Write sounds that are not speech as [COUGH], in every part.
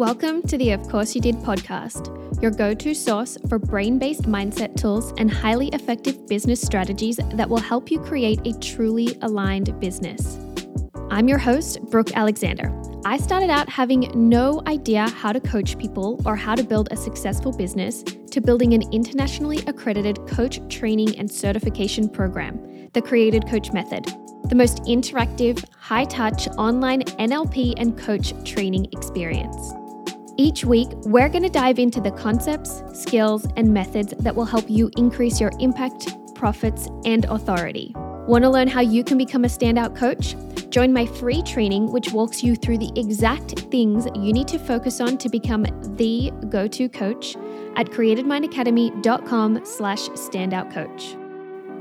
Welcome to the Of Course You Did podcast, your go to source for brain based mindset tools and highly effective business strategies that will help you create a truly aligned business. I'm your host, Brooke Alexander. I started out having no idea how to coach people or how to build a successful business to building an internationally accredited coach training and certification program, the Created Coach Method the most interactive, high touch online NLP and coach training experience. Each week, we're going to dive into the concepts, skills, and methods that will help you increase your impact, profits, and authority. Want to learn how you can become a standout coach? Join my free training, which walks you through the exact things you need to focus on to become the go-to coach at createdmindacademy.com slash standout coach.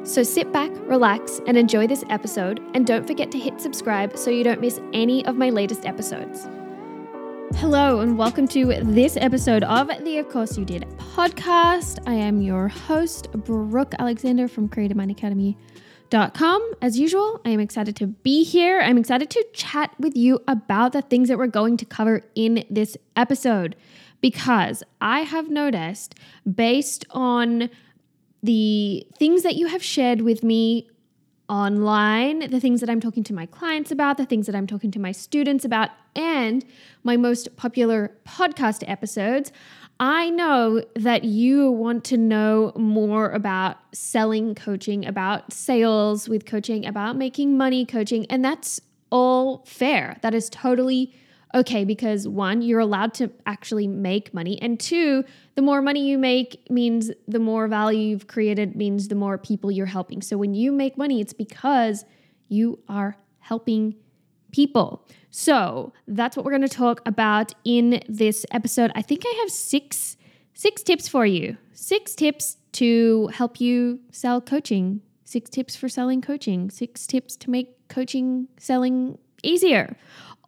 So sit back, relax, and enjoy this episode. And don't forget to hit subscribe so you don't miss any of my latest episodes. Hello, and welcome to this episode of the Of Course You Did podcast. I am your host, Brooke Alexander from creativemindacademy.com. As usual, I am excited to be here. I'm excited to chat with you about the things that we're going to cover in this episode because I have noticed based on the things that you have shared with me online, the things that I'm talking to my clients about, the things that I'm talking to my students about, and my most popular podcast episodes, I know that you want to know more about selling coaching, about sales with coaching, about making money coaching, and that's all fair. That is totally okay because one, you're allowed to actually make money, and two, the more money you make means the more value you've created, means the more people you're helping. So when you make money, it's because you are helping people. So that's what we're going to talk about in this episode. I think I have six six tips for you. Six tips to help you sell coaching. Six tips for selling coaching. Six tips to make coaching selling easier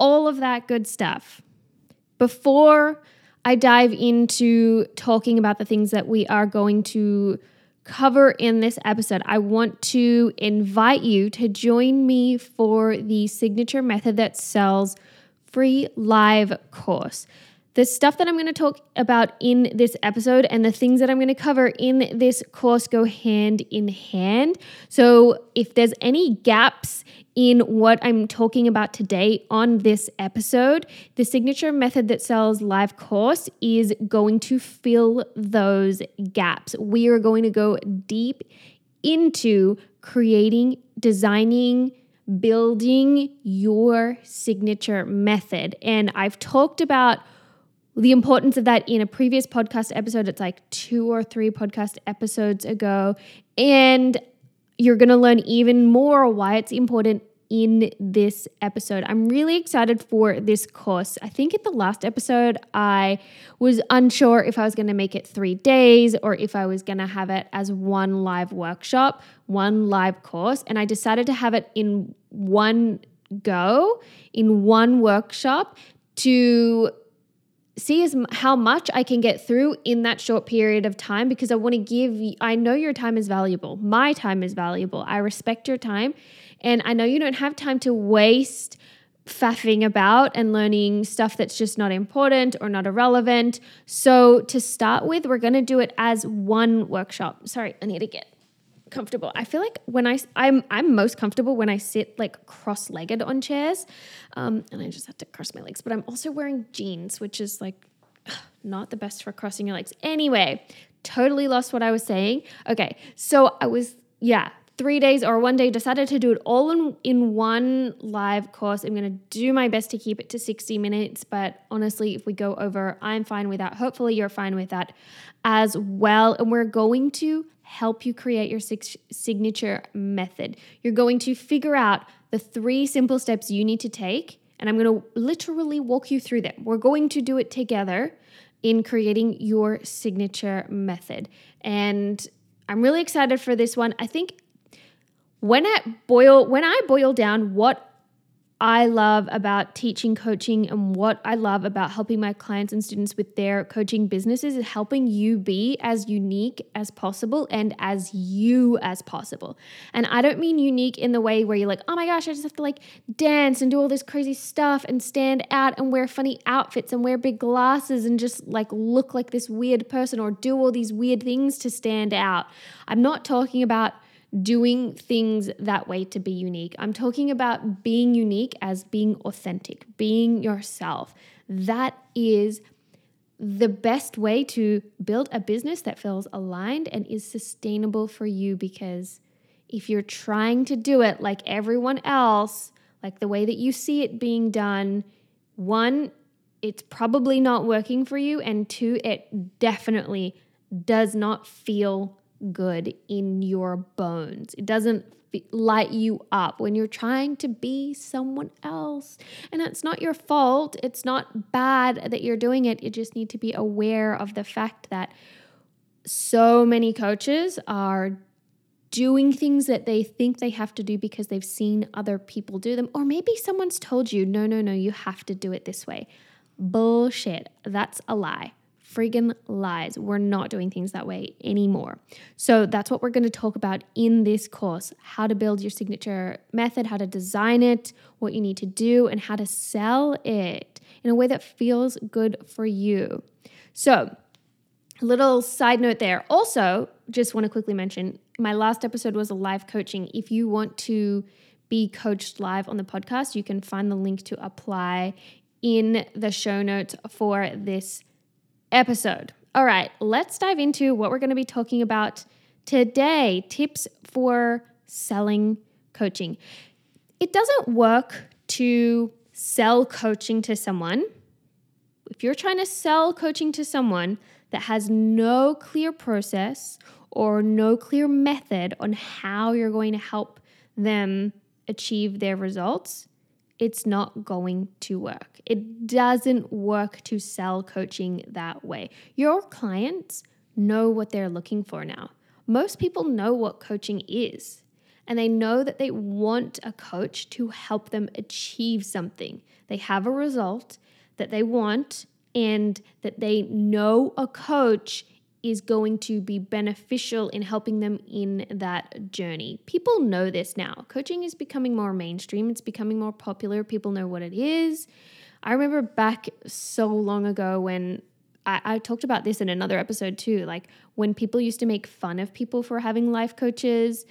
all of that good stuff. Before I dive into talking about the things that we are going to cover in this episode, I want to invite you to join me for the signature method that sells free live course. The stuff that I'm going to talk about in this episode and the things that I'm going to cover in this course go hand in hand. So, if there's any gaps in what I'm talking about today on this episode, the signature method that sells live course is going to fill those gaps. We are going to go deep into creating, designing, building your signature method. And I've talked about the importance of that in a previous podcast episode. It's like two or three podcast episodes ago. And you're going to learn even more why it's important in this episode. I'm really excited for this course. I think in the last episode, I was unsure if I was going to make it three days or if I was going to have it as one live workshop, one live course. And I decided to have it in one go, in one workshop to see as how much I can get through in that short period of time because I want to give I know your time is valuable. My time is valuable. I respect your time and I know you don't have time to waste faffing about and learning stuff that's just not important or not irrelevant. So to start with, we're going to do it as one workshop. Sorry, I need to get comfortable. I feel like when I I'm I'm most comfortable when I sit like cross-legged on chairs, um, and I just have to cross my legs. But I'm also wearing jeans, which is like not the best for crossing your legs. Anyway, totally lost what I was saying. Okay, so I was yeah three days or one day decided to do it all in, in one live course. I'm going to do my best to keep it to 60 minutes, but honestly, if we go over, I'm fine with that. Hopefully, you're fine with that as well. And we're going to help you create your signature method. You're going to figure out the three simple steps you need to take, and I'm going to literally walk you through them. We're going to do it together in creating your signature method. And I'm really excited for this one. I think when I boil when I boil down what I love about teaching coaching and what I love about helping my clients and students with their coaching businesses is helping you be as unique as possible and as you as possible. And I don't mean unique in the way where you're like, oh my gosh, I just have to like dance and do all this crazy stuff and stand out and wear funny outfits and wear big glasses and just like look like this weird person or do all these weird things to stand out. I'm not talking about doing things that way to be unique. I'm talking about being unique as being authentic, being yourself. That is the best way to build a business that feels aligned and is sustainable for you because if you're trying to do it like everyone else, like the way that you see it being done, one, it's probably not working for you, and two, it definitely does not feel good in your bones. It doesn't light you up when you're trying to be someone else. And it's not your fault. It's not bad that you're doing it. You just need to be aware of the fact that so many coaches are doing things that they think they have to do because they've seen other people do them. Or maybe someone's told you, no, no, no, you have to do it this way. Bullshit. That's a lie friggin' lies. We're not doing things that way anymore. So that's what we're going to talk about in this course how to build your signature method, how to design it, what you need to do, and how to sell it in a way that feels good for you. So, little side note there. Also, just want to quickly mention my last episode was a live coaching. If you want to be coached live on the podcast, you can find the link to apply in the show notes for this episode. All right, let's dive into what we're going to be talking about today tips for selling coaching. It doesn't work to sell coaching to someone. If you're trying to sell coaching to someone that has no clear process or no clear method on how you're going to help them achieve their results, it's not going to work. It doesn't work to sell coaching that way. Your clients know what they're looking for now. Most people know what coaching is, and they know that they want a coach to help them achieve something. They have a result that they want, and that they know a coach is going to be beneficial in helping them in that journey. People know this now. Coaching is becoming more mainstream, it's becoming more popular. People know what it is. I remember back so long ago when I, I, talked about this in another episode too. Like when people used to make fun of people for having life coaches,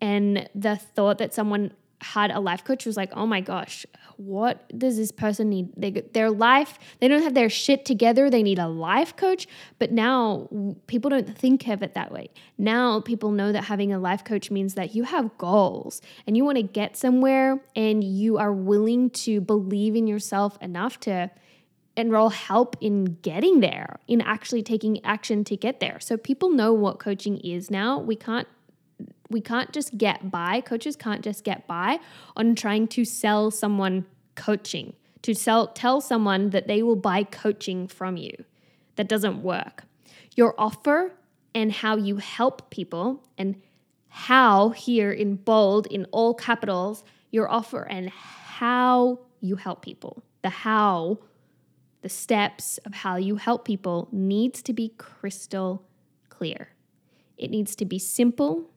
and the thought that someone had a life coach was like, oh my gosh, what does this person need? They, their life, they don't have their shit together. They need a life coach. But now people don't think of it that way. Now people know that having a life coach means that you have goals and you want to get somewhere and you are willing to believe in yourself enough to enroll help in getting there, in actually taking action to get there. So people know what coaching is now. We can't we can't just get by. Coaches can't just get by on trying to sell someone coaching, to sell tell someone that they will buy coaching from you. That doesn't work. Your offer and how you help people and how here in bold in all capitals your offer and how you help people. The how the steps of how you help people needs to be crystal clear. It needs to be simple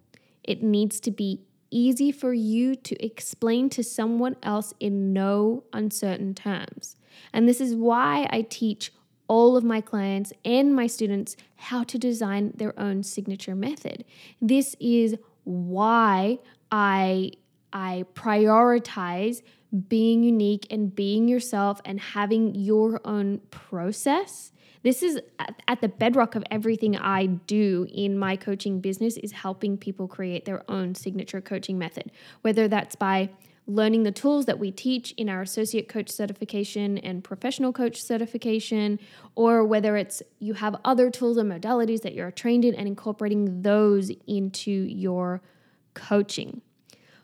it needs to be easy for you to explain to someone else in no uncertain terms. And this is why I teach all of my clients and my students how to design their own signature method. This is why I I prioritize being unique and being yourself and having your own process this is at the bedrock of everything I do in my coaching business is helping people create their own signature coaching method, whether that's by learning the tools that we teach in our associate coach certification and professional coach certification, or whether it's you have other tools and modalities that you're trained in and incorporating those into your coaching.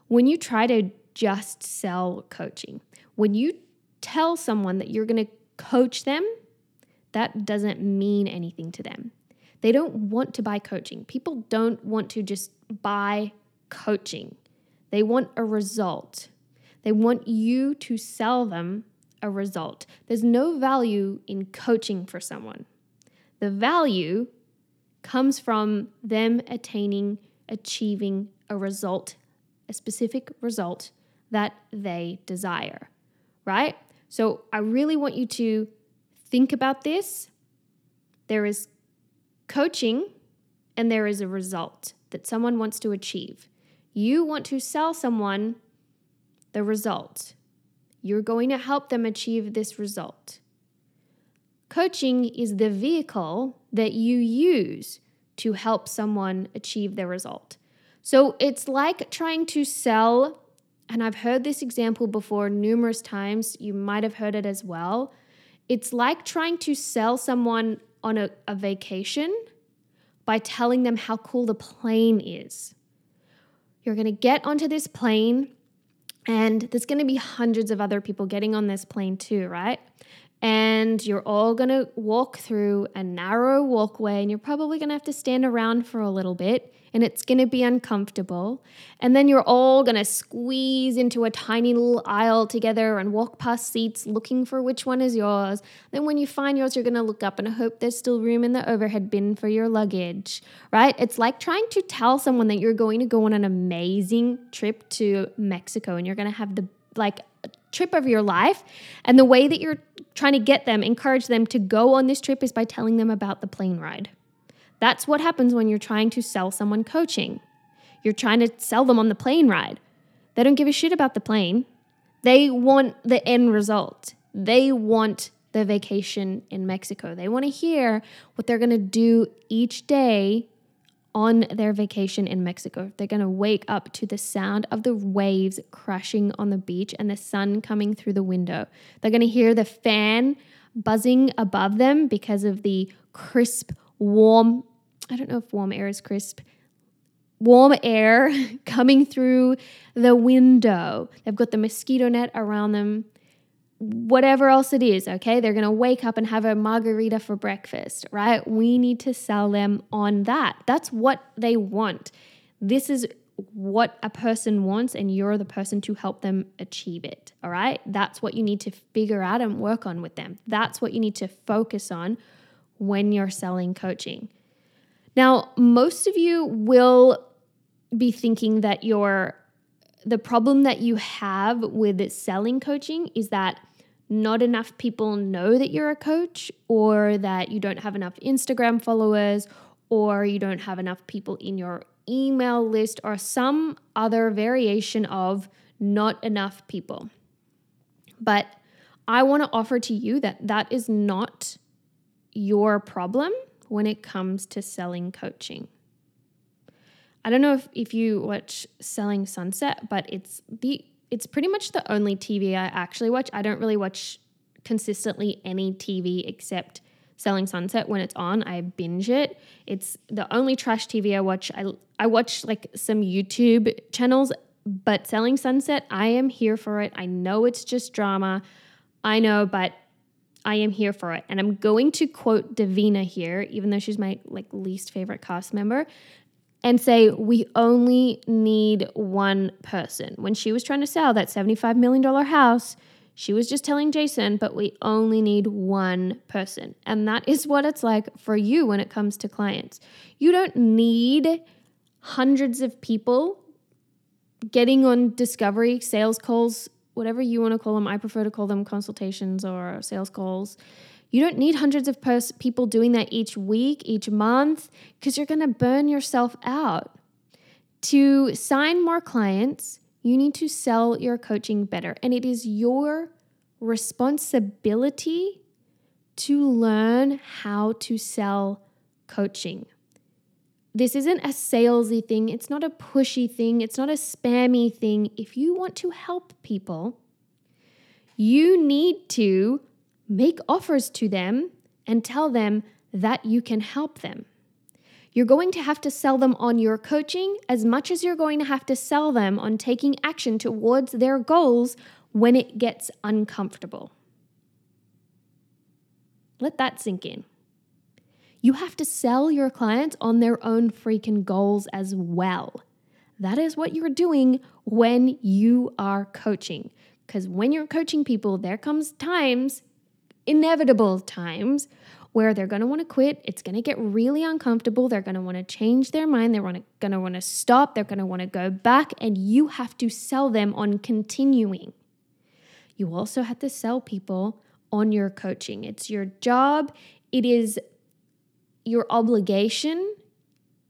When you try to just sell coaching, when you tell someone that you're going to coach them that doesn't mean anything to them. They don't want to buy coaching. People don't want to just buy coaching, they want a result. They want you to sell them a result. There's no value in coaching for someone. The value comes from them attaining, achieving a result, a specific result that they desire, right? So I really want you to think about this. There is coaching and there is a result that someone wants to achieve. You want to sell someone the result. You're going to help them achieve this result. Coaching is the vehicle that you use to help someone achieve their result. So it's like trying to sell, and I've heard this example before numerous times. You might have heard it as well. It's like trying to sell someone on a, a vacation by telling them how cool the plane is. You're gonna get onto this plane, and there's gonna be hundreds of other people getting on this plane too, right? And you're all going to walk through a narrow walkway and you're probably going to have to stand around for a little bit and it's going to be uncomfortable. And then you're all going to squeeze into a tiny little aisle together and walk past seats looking for which one is yours. Then when you find yours you're going to look up and hope there's still room in the overhead bin for your luggage right? It's like trying to tell someone that you're going to go on an amazing trip to Mexico and you're going to have the like trip of your life. And the way that you're trying to get them, encourage them to go on this trip is by telling them about the plane ride. That's what happens when you're trying to sell someone coaching. You're trying to sell them on the plane ride. They don't give a shit about the plane. They want the end result. They want the vacation in Mexico. They want to hear what they're going to do each day on their vacation in Mexico. They're going to wake up to the sound of the waves crashing on the beach and the sun coming through the window. They're going to hear the fan buzzing above them because of the crisp, warm, I don't know if warm air is crisp, warm air [LAUGHS] coming through the window. They've got the mosquito net around them whatever else it is, okay? They're gonna wake up and have a margarita for breakfast, right? We need to sell them on that. That's what they want. This is what a person wants, and you're the person to help them achieve it, all right? That's what you need to figure out and work on with them. That's what you need to focus on when you're selling coaching. Now, most of you will be thinking that your the problem that you have with selling coaching is that not enough people know that you're a coach, or that you don't have enough Instagram followers, or you don't have enough people in your email list, or some other variation of not enough people. But I want to offer to you that that is not your problem when it comes to selling coaching. I don't know if, if you watch Selling Sunset, but it's the it's pretty much the only TV I actually watch. I don't really watch consistently any TV except Selling Sunset when it's on. I binge it. It's the only trash TV I watch. I I watch like some YouTube channels, but Selling Sunset, I am here for it. I know it's just drama. I know, but I am here for it. And I'm going to quote Davina here, even though she's my like least favorite cast member and say, we only need one person. When she was trying to sell that $75 million house, she was just telling Jason, but we only need one person. And that is what it's like for you when it comes to clients. You don't need hundreds of people getting on discovery, sales calls, whatever you want to call them. I prefer to call them consultations or sales calls. You don't need hundreds of pers- people doing that each week, each month, because you're going to burn yourself out. To sign more clients, you need to sell your coaching better. And it is your responsibility to learn how to sell coaching. This isn't a salesy thing, it's not a pushy thing, it's not a spammy thing. If you want to help people, you need to make offers to them and tell them that you can help them. You're going to have to sell them on your coaching as much as you're going to have to sell them on taking action towards their goals when it gets uncomfortable. Let that sink in. You have to sell your clients on their own freaking goals as well. That is what you're doing when you are coaching. Because when you're coaching people, there comes times, inevitable times, where they're going to want to quit. It's going to get really uncomfortable. They're going to want to change their mind. They're going to want to stop. They're going to want to go back. And you have to sell them on continuing. You also have to sell people on your coaching. It's your job, it is your obligation.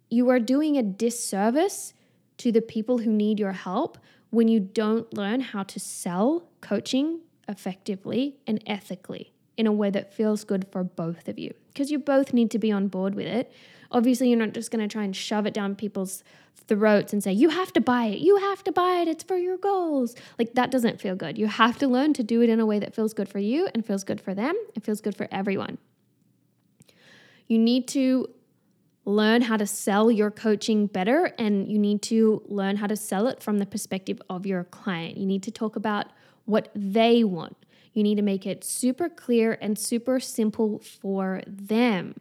You are doing a disservice to the people who need your help when you don't learn how to sell coaching effectively and ethically in a way that feels good for both of you because you both need to be on board with it. Obviously, you're not just going to try and shove it down people's throats and say, you have to buy it, you have to buy it, it's for your goals. Like that doesn't feel good. You have to learn to do it in a way that feels good for you and feels good for them and feels good for everyone. You need to learn how to sell your coaching better and you need to learn how to sell it from the perspective of your client. You need to talk about what they want. You need to make it super clear and super simple for them.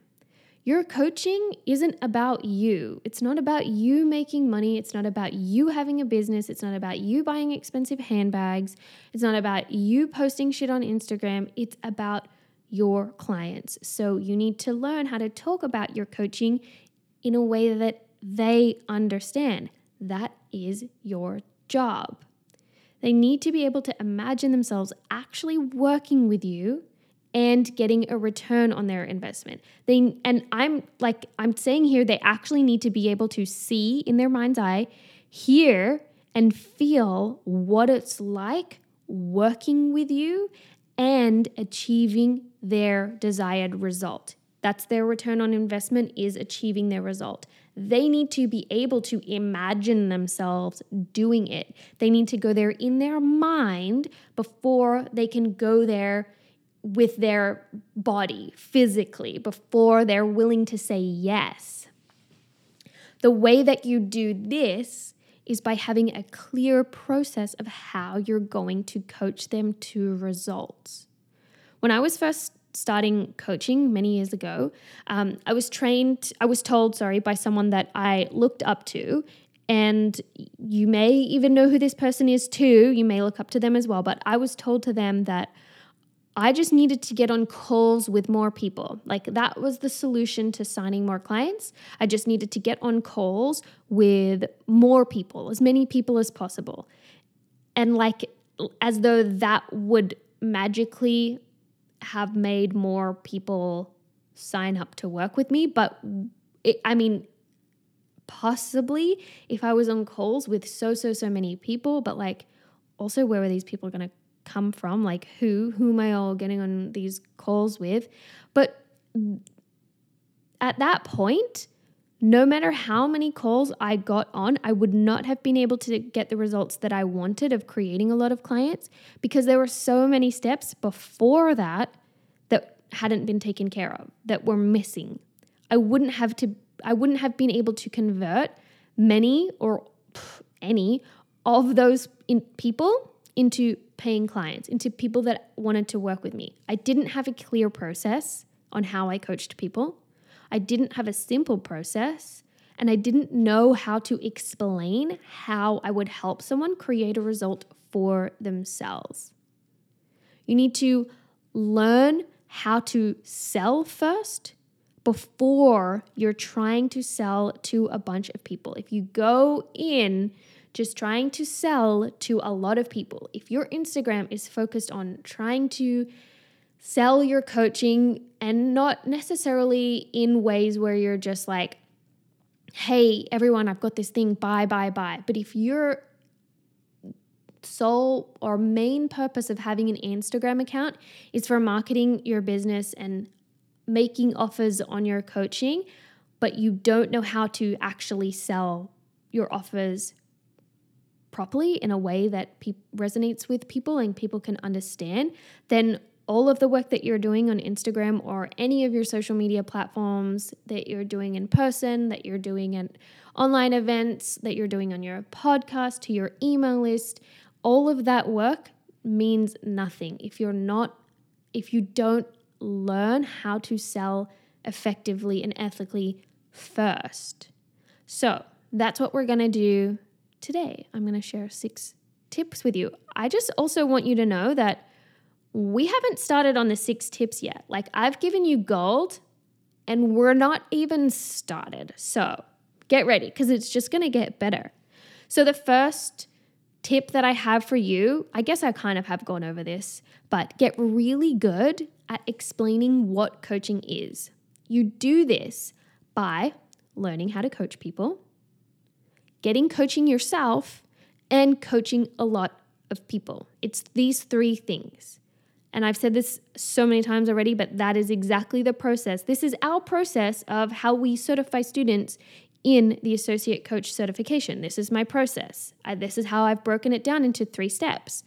Your coaching isn't about you. It's not about you making money. It's not about you having a business. It's not about you buying expensive handbags. It's not about you posting shit on Instagram. It's about your clients. So you need to learn how to talk about your coaching in a way that they understand. That is your job. They need to be able to imagine themselves actually working with you and getting a return on their investment. They and I'm like I'm saying here they actually need to be able to see in their mind's eye, hear and feel what it's like working with you and achieving their desired result. That's their return on investment is achieving their result. They need to be able to imagine themselves doing it. They need to go there in their mind before they can go there with their body physically, before they're willing to say yes. The way that you do this is by having a clear process of how you're going to coach them to results. When I was first starting coaching many years ago, um, I was trained, I was told, sorry, by someone that I looked up to. And you may even know who this person is too. You may look up to them as well. But I was told to them that I just needed to get on calls with more people. Like that was the solution to signing more clients. I just needed to get on calls with more people, as many people as possible. And like, as though that would magically have made more people sign up to work with me. But it, I mean, possibly if I was on calls with so, so, so many people, but like also where were these people going to come from? Like who? Who am I all getting on these calls with? But at that point, no matter how many calls I got on, I would not have been able to get the results that I wanted of creating a lot of clients because there were so many steps before that that hadn't been taken care of, that were missing. I wouldn't have to I wouldn't have been able to convert many or any of those in people into paying clients, into people that wanted to work with me. I didn't have a clear process on how I coached people. I didn't have a simple process and I didn't know how to explain how I would help someone create a result for themselves. You need to learn how to sell first before you're trying to sell to a bunch of people. If you go in just trying to sell to a lot of people, if your Instagram is focused on trying to sell your coaching and not necessarily in ways where you're just like, hey, everyone, I've got this thing, buy, buy, buy. But if your sole or main purpose of having an Instagram account is for marketing your business and making offers on your coaching, but you don't know how to actually sell your offers properly in a way that pe- resonates with people and people can understand, then all of the work that you're doing on Instagram or any of your social media platforms that you're doing in person, that you're doing at online events, that you're doing on your podcast, to your email list, all of that work means nothing if you're not, if you don't learn how to sell effectively and ethically first. So that's what we're going to do today I'm going to share six tips with you. I just also want you to know that we haven't started on the six tips yet. Like I've given you gold and we're not even started. So get ready because it's just going to get better. So, the first tip that I have for you, I guess I kind of have gone over this, but get really good at explaining what coaching is. You do this by learning how to coach people, getting coaching yourself, and coaching a lot of people. It's these three things. And I've said this so many times already, but that is exactly the process. This is our process of how we certify students in the associate coach certification. This is my process. I, this is how I've broken it down into three steps.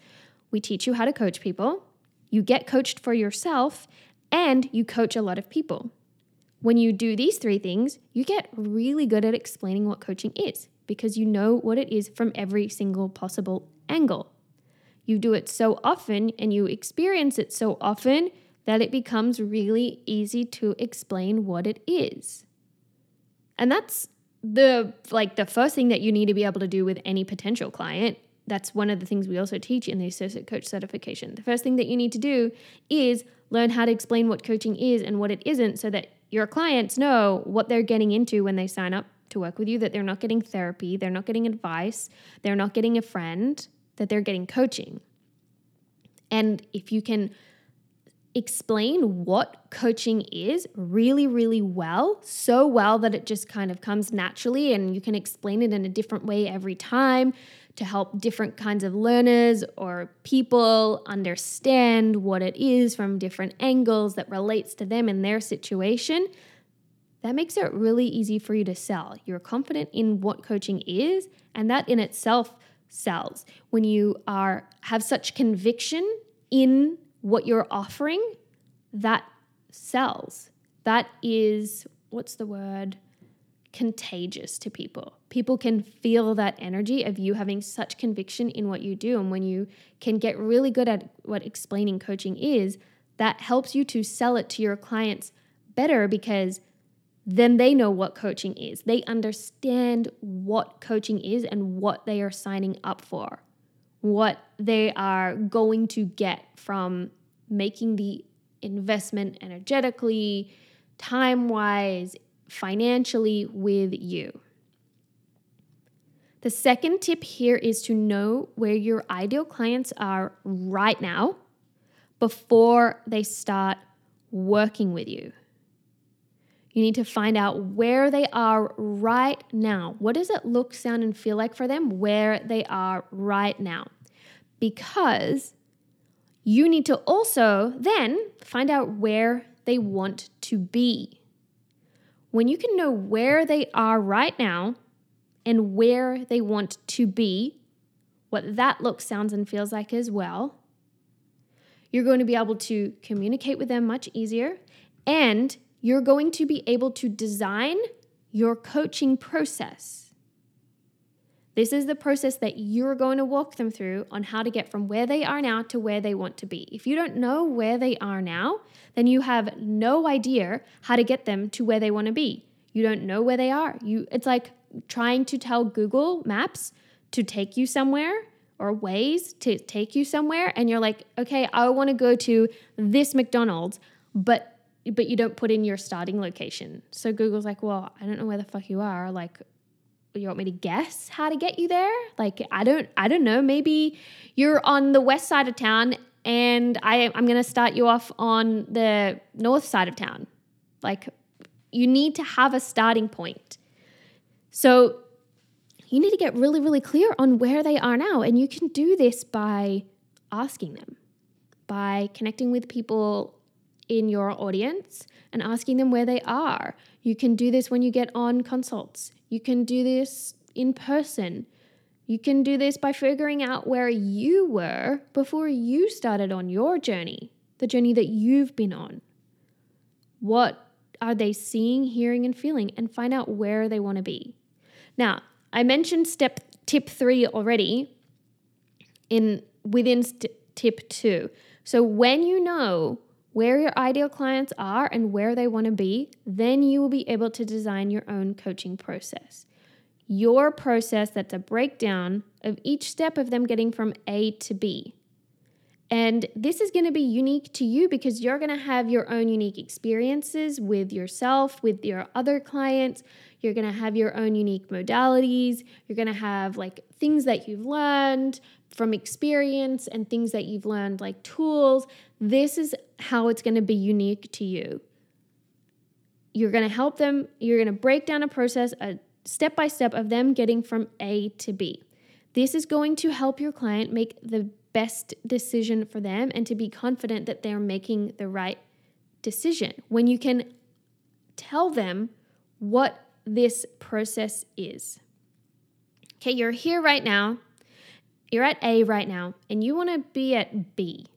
We teach you how to coach people, you get coached for yourself, and you coach a lot of people. When you do these three things, you get really good at explaining what coaching is because you know what it is from every single possible angle. You do it so often and you experience it so often that it becomes really easy to explain what it is. And that's the like the first thing that you need to be able to do with any potential client. That's one of the things we also teach in the associate coach certification. The first thing that you need to do is learn how to explain what coaching is and what it isn't so that your clients know what they're getting into when they sign up to work with you that they're not getting therapy they're not getting advice they're not getting a friend that they're getting coaching and if you can explain what coaching is really, really well, so well that it just kind of comes naturally and you can explain it in a different way every time to help different kinds of learners or people understand what it is from different angles that relates to them and their situation. That makes it really easy for you to sell. You're confident in what coaching is, and that in itself sells. When you are have such conviction in what you're offering, that sells. That is, what's the word? Contagious to people. People can feel that energy of you having such conviction in what you do. And when you can get really good at what explaining coaching is, that helps you to sell it to your clients better because then they know what coaching is. They understand what coaching is and what they are signing up for what they are going to get from making the investment energetically, time wise, financially with you. The second tip here is to know where your ideal clients are right now before they start working with you. You need to find out where they are right now. What does it look, sound, and feel like for them where they are right now? Because you need to also then find out where they want to be. When you can know where they are right now and where they want to be, what that looks, sounds, and feels like as well, you're going to be able to communicate with them much easier and you're going to be able to design your coaching process. This is the process that you're going to walk them through on how to get from where they are now to where they want to be. If you don't know where they are now, then you have no idea how to get them to where they want to be. You don't know where they are. You it's like trying to tell Google Maps to take you somewhere or Waze to take you somewhere and you're like, "Okay, I want to go to this McDonald's." But but you don't put in your starting location. So Google's like, well, I don't know where the fuck you are. Like, you want me to guess how to get you there? Like, I don't, I don't know. Maybe you're on the west side of town, and I, I'm gonna start you off on the north side of town. Like, you need to have a starting point. So you need to get really, really clear on where they are now, and you can do this by asking them, by connecting with people in your audience and asking them where they are. You can do this when you get on consults. You can do this in person. You can do this by figuring out where you were before you started on your journey, the journey that you've been on. What are they seeing, hearing, and feeling, and find out where they want to be. Now, I mentioned step tip three already in within st- tip two. So when you know where your ideal clients are and where they want to be, then you will be able to design your own coaching process. your process that's a breakdown of each step of them getting from A to B. And this is going to be unique to you because you're going to have your own unique experiences with yourself, with your other clients. You're going to have your own unique modalities. You're going to have like things that you've learned from experience and things that you've learned, like tools. This is how it's going to be unique to you. You're going to help them, you're going to break down a process, a step by step of them getting from A to B. This is going to help your client make the best decision for them and to be confident that they're making the right decision. When you can tell them what this process is. Okay, you're here right now, you're at A right now, and you want to be at B.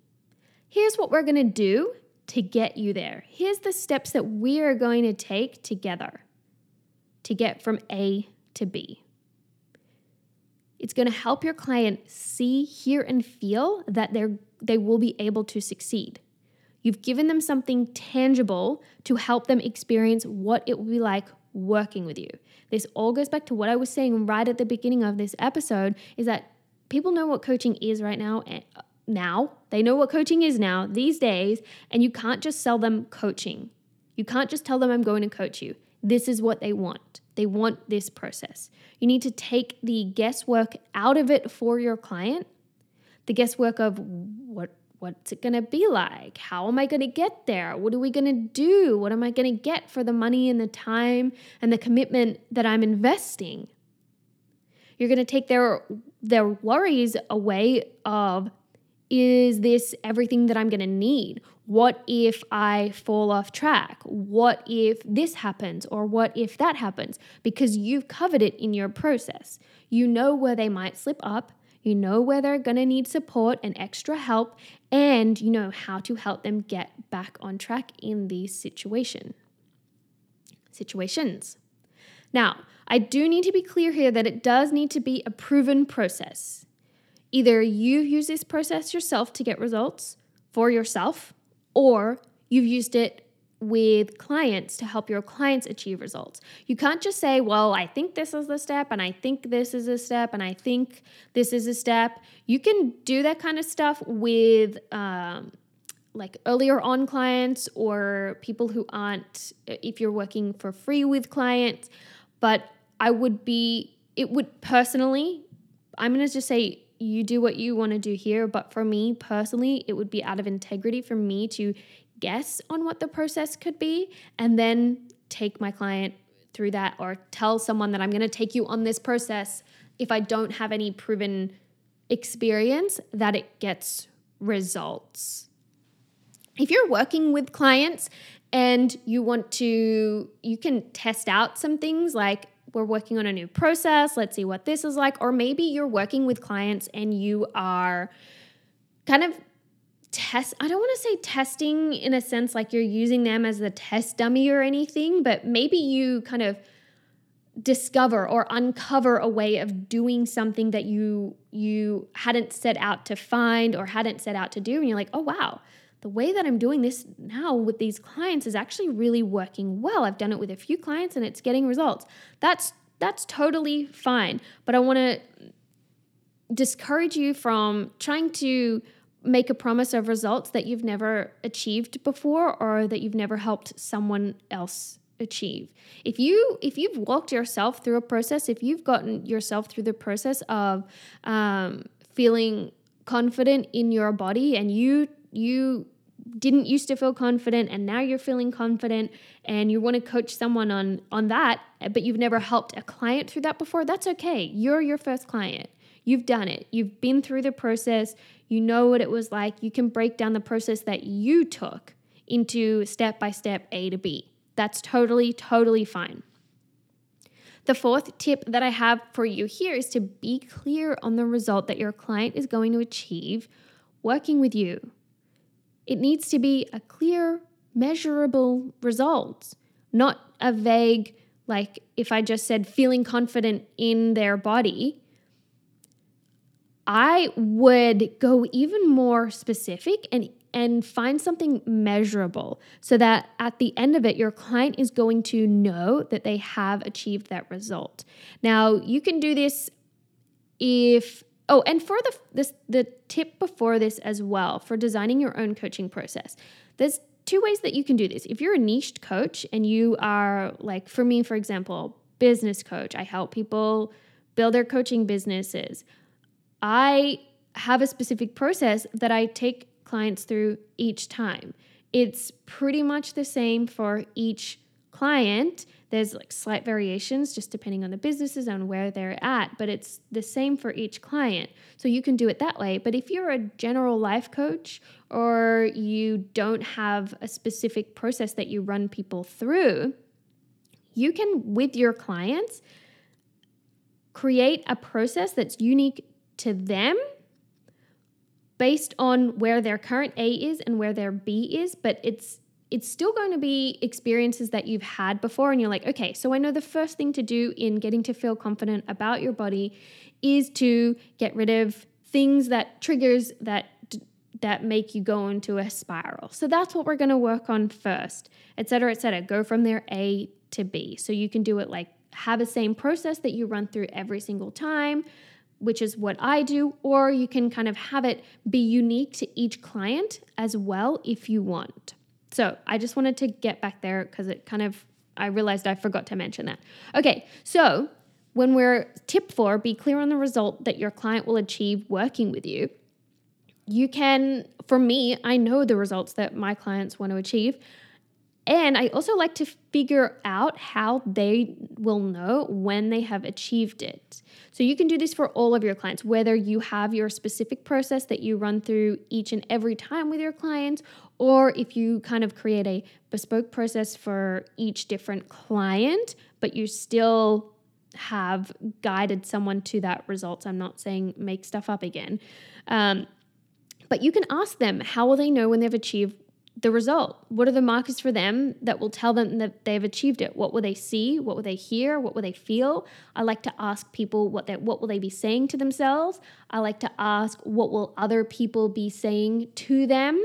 Here's what we're going to do to get you there. Here's the steps that we are going to take together to get from A to B. It's going to help your client see, hear, and feel that they're, they will be able to succeed. You've given them something tangible to help them experience what it will be like working with you. This all goes back to what I was saying right at the beginning of this episode is that people know what coaching is right now eh, now. They know what coaching is now these days and you can't just sell them coaching. You can't just tell them I'm going to coach you. This is what they want. They want this process. You need to take the guesswork out of it for your client. The guesswork of what what's it going to be like? How am I going to get there? What are we going to do? What am I going to get for the money and the time and the commitment that I'm investing? You're going to take their their worries away of is this everything that I'm going to need? What if I fall off track? What if this happens or what if that happens? Because you've covered it in your process. You know where they might slip up, you know where they're going to need support and extra help, and you know how to help them get back on track in these situation situations. Now, I do need to be clear here that it does need to be a proven process. Either you use this process yourself to get results for yourself, or you've used it with clients to help your clients achieve results. You can't just say, well, I think this is the step, and I think this is a step, and I think this is a step. You can do that kind of stuff with um, like earlier on clients or people who aren't, if you're working for free with clients. But I would be, it would personally, I'm going to just say, you do what you want to do here. But for me personally, it would be out of integrity for me to guess on what the process could be and then take my client through that or tell someone that I'm going to take you on this process if I don't have any proven experience that it gets results. If you're working with clients and you want to, you can test out some things like we're working on a new process, let's see what this is like. Or maybe you're working with clients and you are kind of test I don't want to say testing in a sense like you're using them as the test dummy or anything, but maybe you kind of discover or uncover a way of doing something that you you hadn't set out to find or hadn't set out to do and you're like, "Oh wow, the way that I'm doing this now with these clients is actually really working well. I've done it with a few clients and it's getting results." That's that's totally fine, but I want to discourage you from trying to make a promise of results that you've never achieved before or that you've never helped someone else achieve. If you if you've walked yourself through a process, if you've gotten yourself through the process of um, feeling confident in your body, and you you didn't used to feel confident and now you're feeling confident and you want to coach someone on on that but you've never helped a client through that before that's okay. You're your first client. You've done it. You've been through the process you know what it was like. You can break down the process that you took into step by step A to B. That's totally, totally fine. The fourth tip that I have for you here is to be clear on the result that your client is going to achieve working with you. It needs to be a clear, measurable result, not a vague, like if I just said feeling confident in their body, I would go even more specific and and find something measurable so that at the end of it, your client is going to know that they have achieved that result. Now, you can do this if Oh, and for the this the tip before this as well for designing your own coaching process. There's two ways that you can do this. If you're a niched coach and you are like for me for example, business coach, I help people build their coaching businesses. I have a specific process that I take clients through each time. It's pretty much the same for each client. There's like slight variations just depending on the businesses and where they're at, but it's the same for each client. So you can do it that way. But if you're a general life coach or you don't have a specific process that you run people through, you can, with your clients, create a process that's unique to them based on where their current A is and where their B is, but it's it's still going to be experiences that you've had before and you're like, okay, so I know the first thing to do in getting to feel confident about your body is to get rid of things that triggers that that make you go into a spiral. So that's what we're going to work on first, et cetera, et cetera. Go from there A to B. So you can do it like have the same process that you run through every single time which is what I do, or you can kind of have it be unique to each client as well if you want. So I just wanted to get back there because it kind of, I realized I forgot to mention that. Okay, so when we're tip four, be clear on the result that your client will achieve working with you. You can, for me, I know the results that my clients want to achieve. And I also like to figure out how they will know when they have achieved it. So you can do this for all of your clients, whether you have your specific process that you run through each and every time with your clients, or if you kind of create a bespoke process for each different client, but you still have guided someone to that result. I'm not saying make stuff up again. Um, but you can ask them how will they know when they've achieved the result. What are the markers for them that will tell them that they've achieved it? What will they see? What will they hear? What will they feel? I like to ask people what they what will they be saying to themselves? I like to ask what will other people be saying to them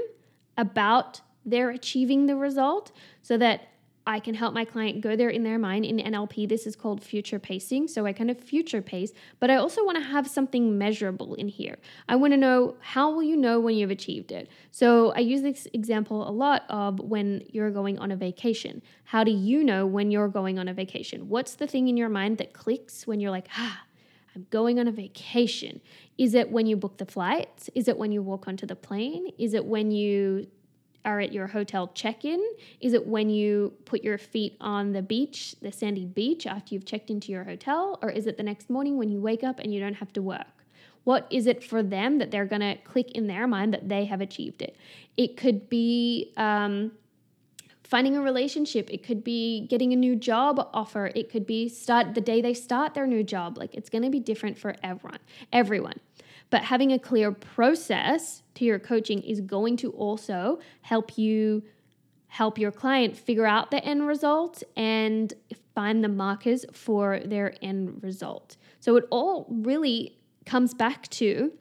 about their achieving the result so that I can help my client go there in their mind. In NLP, this is called future pacing. So I kind of future pace, but I also want to have something measurable in here. I want to know how will you know when you've achieved it? So I use this example a lot of when you're going on a vacation. How do you know when you're going on a vacation? What's the thing in your mind that clicks when you're like, ah, I'm going on a vacation? Is it when you book the flights? Is it when you walk onto the plane? Is it when you are at your hotel check in? Is it when you put your feet on the beach, the sandy beach, after you've checked into your hotel? Or is it the next morning when you wake up and you don't have to work? What is it for them that they're going to click in their mind that they have achieved it? It could be um, finding a relationship. It could be getting a new job offer. It could be start the day they start their new job. Like it's going to be different for everyone. Everyone. But having a clear process to your coaching is going to also help you help your client figure out the end result and find the markers for their end result. So it all really comes back to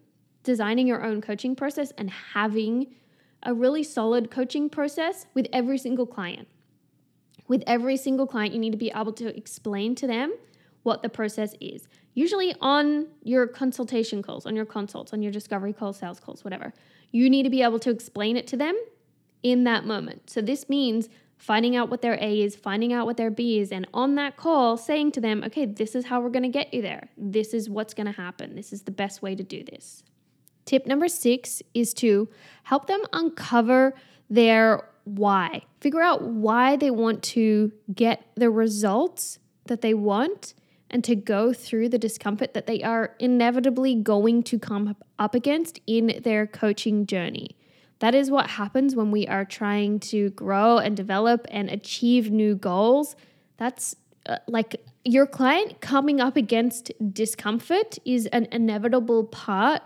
designing your own coaching process and having a really solid coaching process with every single client. With every single client, you need to be able to explain to them what the process is. Usually on your consultation calls, on your consults, on your discovery calls, sales calls, whatever. You need to be able to explain it to them in that moment. So this means finding out what their A is, finding out what their B is, and on that call, saying to them, okay, this is how we're going to get you there. This is what's going to happen. This is the best way to do this. Tip number six is to help them uncover their why. Figure out why they want to get the results that they want and to go through the discomfort that they are inevitably going to come up against in their coaching journey. That is what happens when we are trying to grow and develop and achieve new goals. That's uh, like your client coming up against discomfort is an inevitable part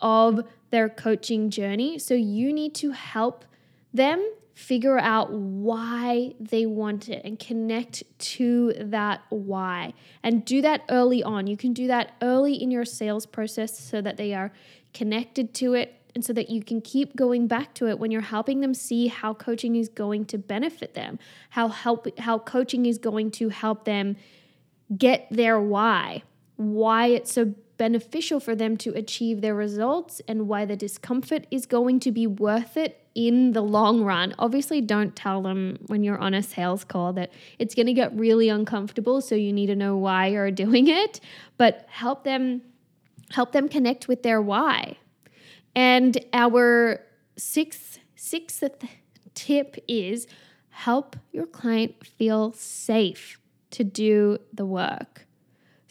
of their coaching journey. So you need to help them figure out why they want it and connect to that why and do that early on. You can do that early in your sales process so that they are connected to it and so that you can keep going back to it when you're helping them see how coaching is going to benefit them, how help how coaching is going to help them get their why, why it's so beneficial for them to achieve their results and why the discomfort is going to be worth it in the long run. Obviously, don't tell them when you're on a sales call that it's going to get really uncomfortable, so you need to know why you're [LAUGHS] doing it, but help them help them connect with their why. And our sixth sixth tip is help your client feel safe to do the work.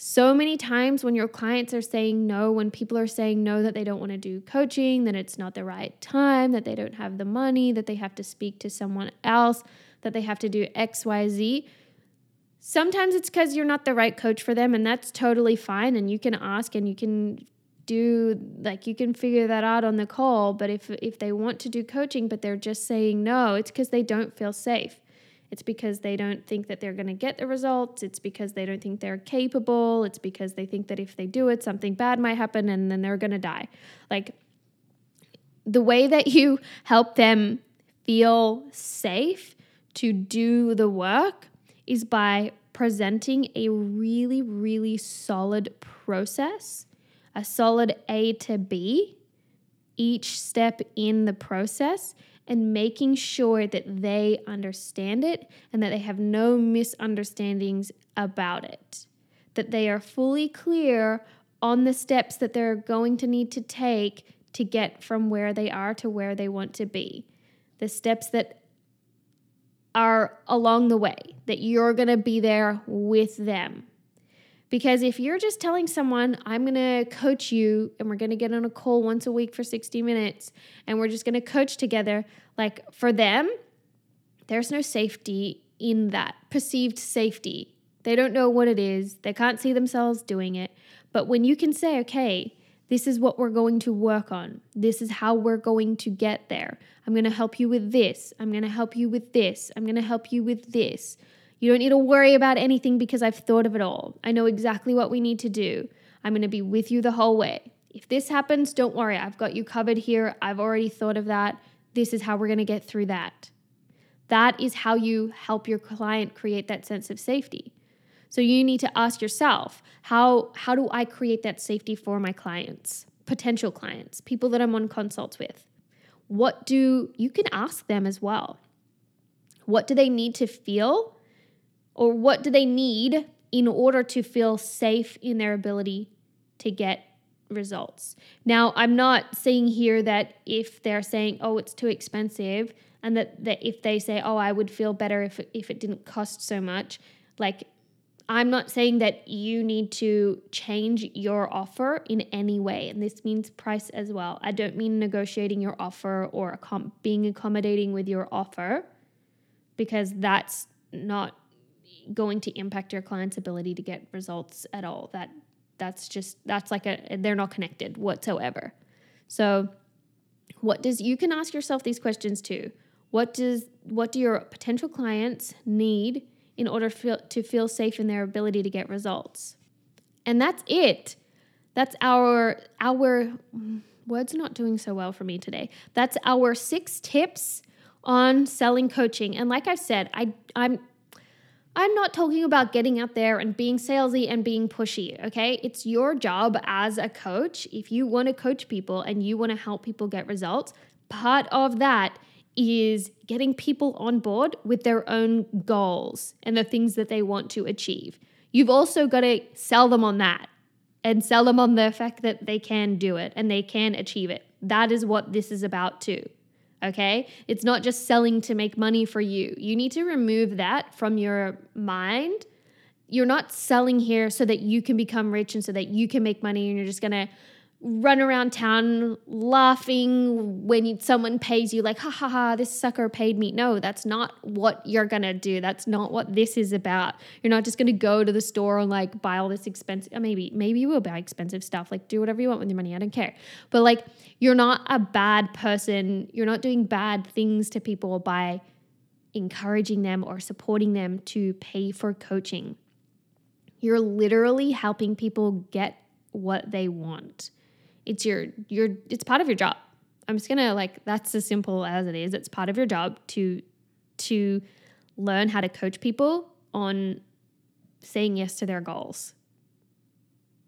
So many times when your clients are saying no, when people are saying no, that they don't want to do coaching, that it's not the right time, that they don't have the money, that they have to speak to someone else, that they have to do XYZ. Sometimes it's because you're not the right coach for them, and that's totally fine. And you can ask and you can do like you can figure that out on the call but if if they want to do coaching but they're just saying no it's because they don't feel safe it's because they don't think that they're going to get the results. It's because they don't think they're capable. It's because they think that if they do it, something bad might happen and then they're going to die. Like the way that you help them feel safe to do the work is by presenting a really, really solid process, a solid A to B, each step in the process and making sure that they understand it and that they have no misunderstandings about it. That they are fully clear on the steps that they're going to need to take to get from where they are to where they want to be. The steps that are along the way, that you're going to be there with them. Because if you're just telling someone, I'm going to coach you and we're going to get on a call once a week for 60 minutes and we're just going to coach together, like for them, there's no safety in that perceived safety. They don't know what it is, they can't see themselves doing it. But when you can say, okay, this is what we're going to work on. This is how we're going to get there. I'm going to help you with this. I'm going to help you with this. I'm going to help you with this. You don't need to worry about anything because I've thought of it all. I know exactly what we need to do. I'm going to be with you the whole way. If this happens, don't worry. I've got you covered here. I've already thought of that. This is how we're going to get through that. That is how you help your client create that sense of safety. So you need to ask yourself, how how do I create that safety for my clients, potential clients, people that I'm on consults with? What do you can ask them as well? What do they need to feel or what do they need in order to feel safe in their ability to get results. Now, I'm not saying here that if they're saying, oh, it's too expensive, and that, that if they say, oh, I would feel better if, if it didn't cost so much, like, I'm not saying that you need to change your offer in any way. And this means price as well. I don't mean negotiating your offer or being accommodating with your offer because that's not going to impact your client's ability to get results at all. That that's just that's like a they're not connected whatsoever. So what does you can ask yourself these questions too. What does what do your potential clients need in order feel, to feel safe in their ability to get results? And that's it. That's our our words not doing so well for me today. That's our six tips on selling coaching. And like I said, I I'm I'm not talking about getting out there and being salesy and being pushy, okay? It's your job as a coach. If you want to coach people and you want to help people get results, part of that is getting people on board with their own goals and the things that they want to achieve. You've also got to sell them on that and sell them on the fact that they can do it and they can achieve it. That is what this is about, too okay? It's not just selling to make money for you. You need to remove that from your mind. You're not selling here so that you can become rich and so that you can make money and you're just gonna run around town laughing when someone pays you like ha ha ha this sucker paid me. No that's not what you're gonna do. That's not what this is about. You're not just gonna go to the store and like buy all this expensive uh, maybe maybe you will buy expensive stuff. Like do whatever you want with your money. I don't care. But like you're not a bad person. You're not doing bad things to people by encouraging them or supporting them to pay for coaching. You're literally helping people get what they want it's your your it's part of your job. I'm just gonna like that's as simple as it is. It's part of your job to to learn how to coach people on saying yes to their goals.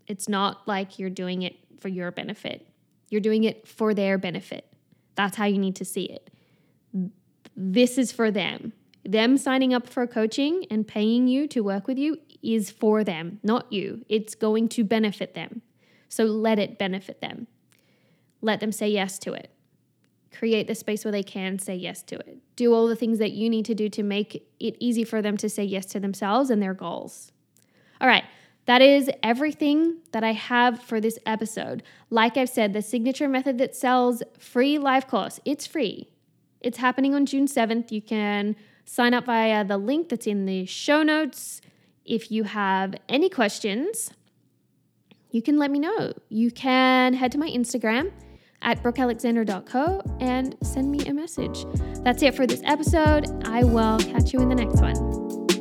It's not like you're doing it for your benefit. You're doing it for their benefit. That's how you need to see it. This is for them. Them signing up for coaching and paying you to work with you is for them, not you. It's going to benefit them. So let it benefit them. Let them say yes to it. Create the space where they can say yes to it. Do all the things that you need to do to make it easy for them to say yes to themselves and their goals. All right, that is everything that I have for this episode. Like I've said, the signature method that sells free live course, it's free. It's happening on June 7th. You can sign up via the link that's in the show notes. If you have any questions, you can let me know. You can head to my Instagram at brookealexander.co and send me a message. That's it for this episode. I will catch you in the next one.